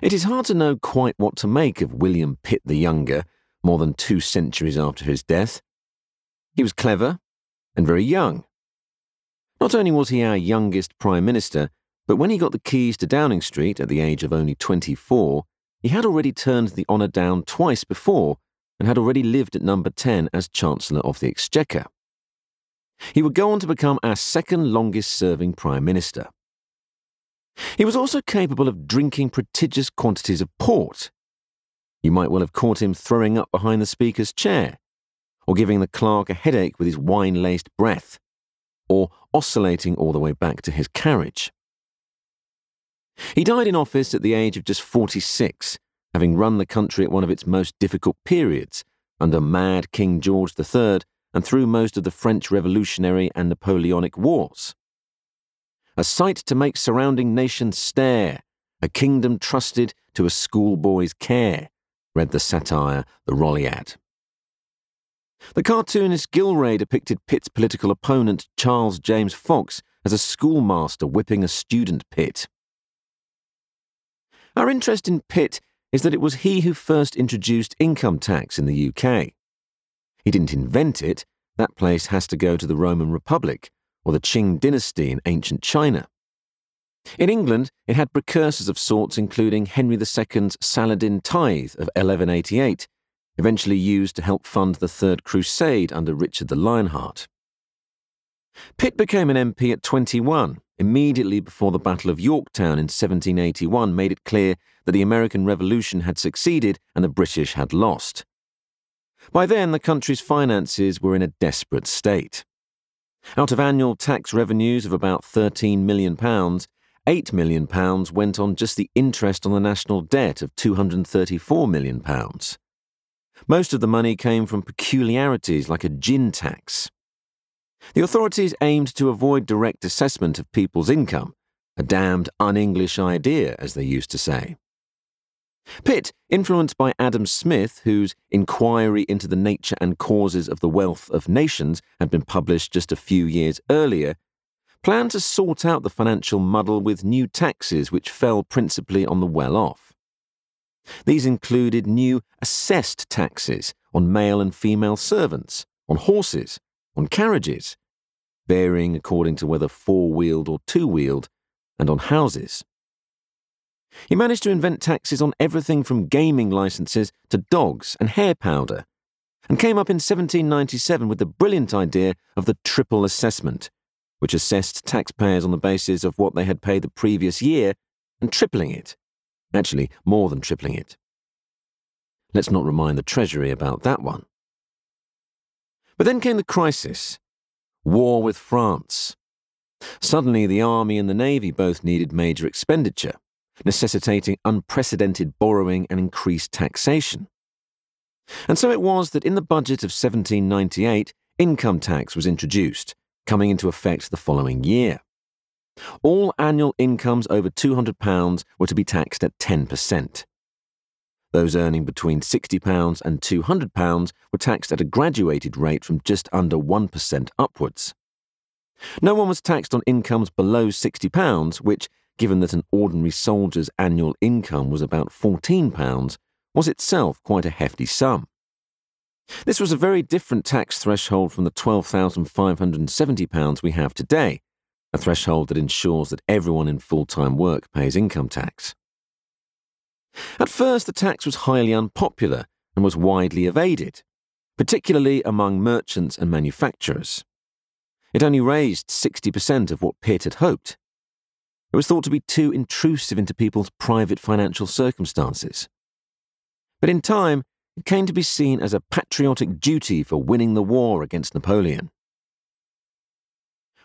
It is hard to know quite what to make of William Pitt the Younger, more than two centuries after his death. He was clever and very young. Not only was he our youngest Prime Minister, but when he got the keys to Downing Street at the age of only 24, he had already turned the honour down twice before and had already lived at number 10 as Chancellor of the Exchequer. He would go on to become our second longest serving Prime Minister. He was also capable of drinking prodigious quantities of port. You might well have caught him throwing up behind the Speaker's chair, or giving the clerk a headache with his wine laced breath, or oscillating all the way back to his carriage. He died in office at the age of just 46, having run the country at one of its most difficult periods under mad King George III and through most of the French Revolutionary and Napoleonic Wars. A sight to make surrounding nations stare, a kingdom trusted to a schoolboy's care, read the satire The Rolliad. The cartoonist Gillray depicted Pitt's political opponent, Charles James Fox, as a schoolmaster whipping a student Pitt. Our interest in Pitt is that it was he who first introduced income tax in the UK. He didn't invent it, that place has to go to the Roman Republic or the Qing dynasty in ancient China. In England, it had precursors of sorts, including Henry II's Saladin tithe of 1188, eventually used to help fund the Third Crusade under Richard the Lionheart. Pitt became an MP at 21 immediately before the Battle of Yorktown in 1781 made it clear that the American Revolution had succeeded and the British had lost. By then, the country's finances were in a desperate state. Out of annual tax revenues of about £13 million, £8 million went on just the interest on the national debt of £234 million. Most of the money came from peculiarities like a gin tax. The authorities aimed to avoid direct assessment of people's income, a damned un English idea, as they used to say. Pitt, influenced by Adam Smith, whose Inquiry into the Nature and Causes of the Wealth of Nations had been published just a few years earlier, planned to sort out the financial muddle with new taxes which fell principally on the well off. These included new assessed taxes on male and female servants, on horses, on carriages, varying according to whether four wheeled or two wheeled, and on houses. He managed to invent taxes on everything from gaming licenses to dogs and hair powder, and came up in 1797 with the brilliant idea of the triple assessment, which assessed taxpayers on the basis of what they had paid the previous year and tripling it. Actually, more than tripling it. Let's not remind the Treasury about that one. But then came the crisis war with France. Suddenly, the Army and the Navy both needed major expenditure, necessitating unprecedented borrowing and increased taxation. And so it was that in the budget of 1798, income tax was introduced, coming into effect the following year. All annual incomes over £200 were to be taxed at 10%. Those earning between £60 and £200 were taxed at a graduated rate from just under 1% upwards. No one was taxed on incomes below £60, which, given that an ordinary soldier's annual income was about £14, was itself quite a hefty sum. This was a very different tax threshold from the £12,570 we have today, a threshold that ensures that everyone in full time work pays income tax. At first, the tax was highly unpopular and was widely evaded, particularly among merchants and manufacturers. It only raised 60% of what Pitt had hoped. It was thought to be too intrusive into people's private financial circumstances. But in time, it came to be seen as a patriotic duty for winning the war against Napoleon.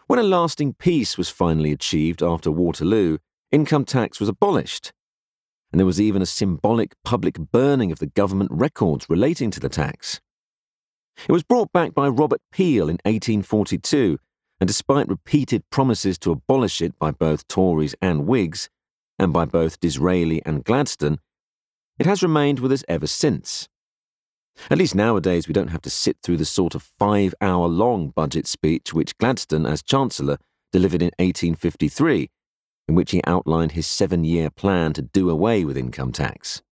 When a lasting peace was finally achieved after Waterloo, income tax was abolished and there was even a symbolic public burning of the government records relating to the tax. It was brought back by Robert Peel in 1842, and despite repeated promises to abolish it by both Tories and Whigs, and by both Disraeli and Gladstone, it has remained with us ever since. At least nowadays, we don't have to sit through the sort of five hour long budget speech which Gladstone, as Chancellor, delivered in 1853 in which he outlined his seven year plan to do away with income tax.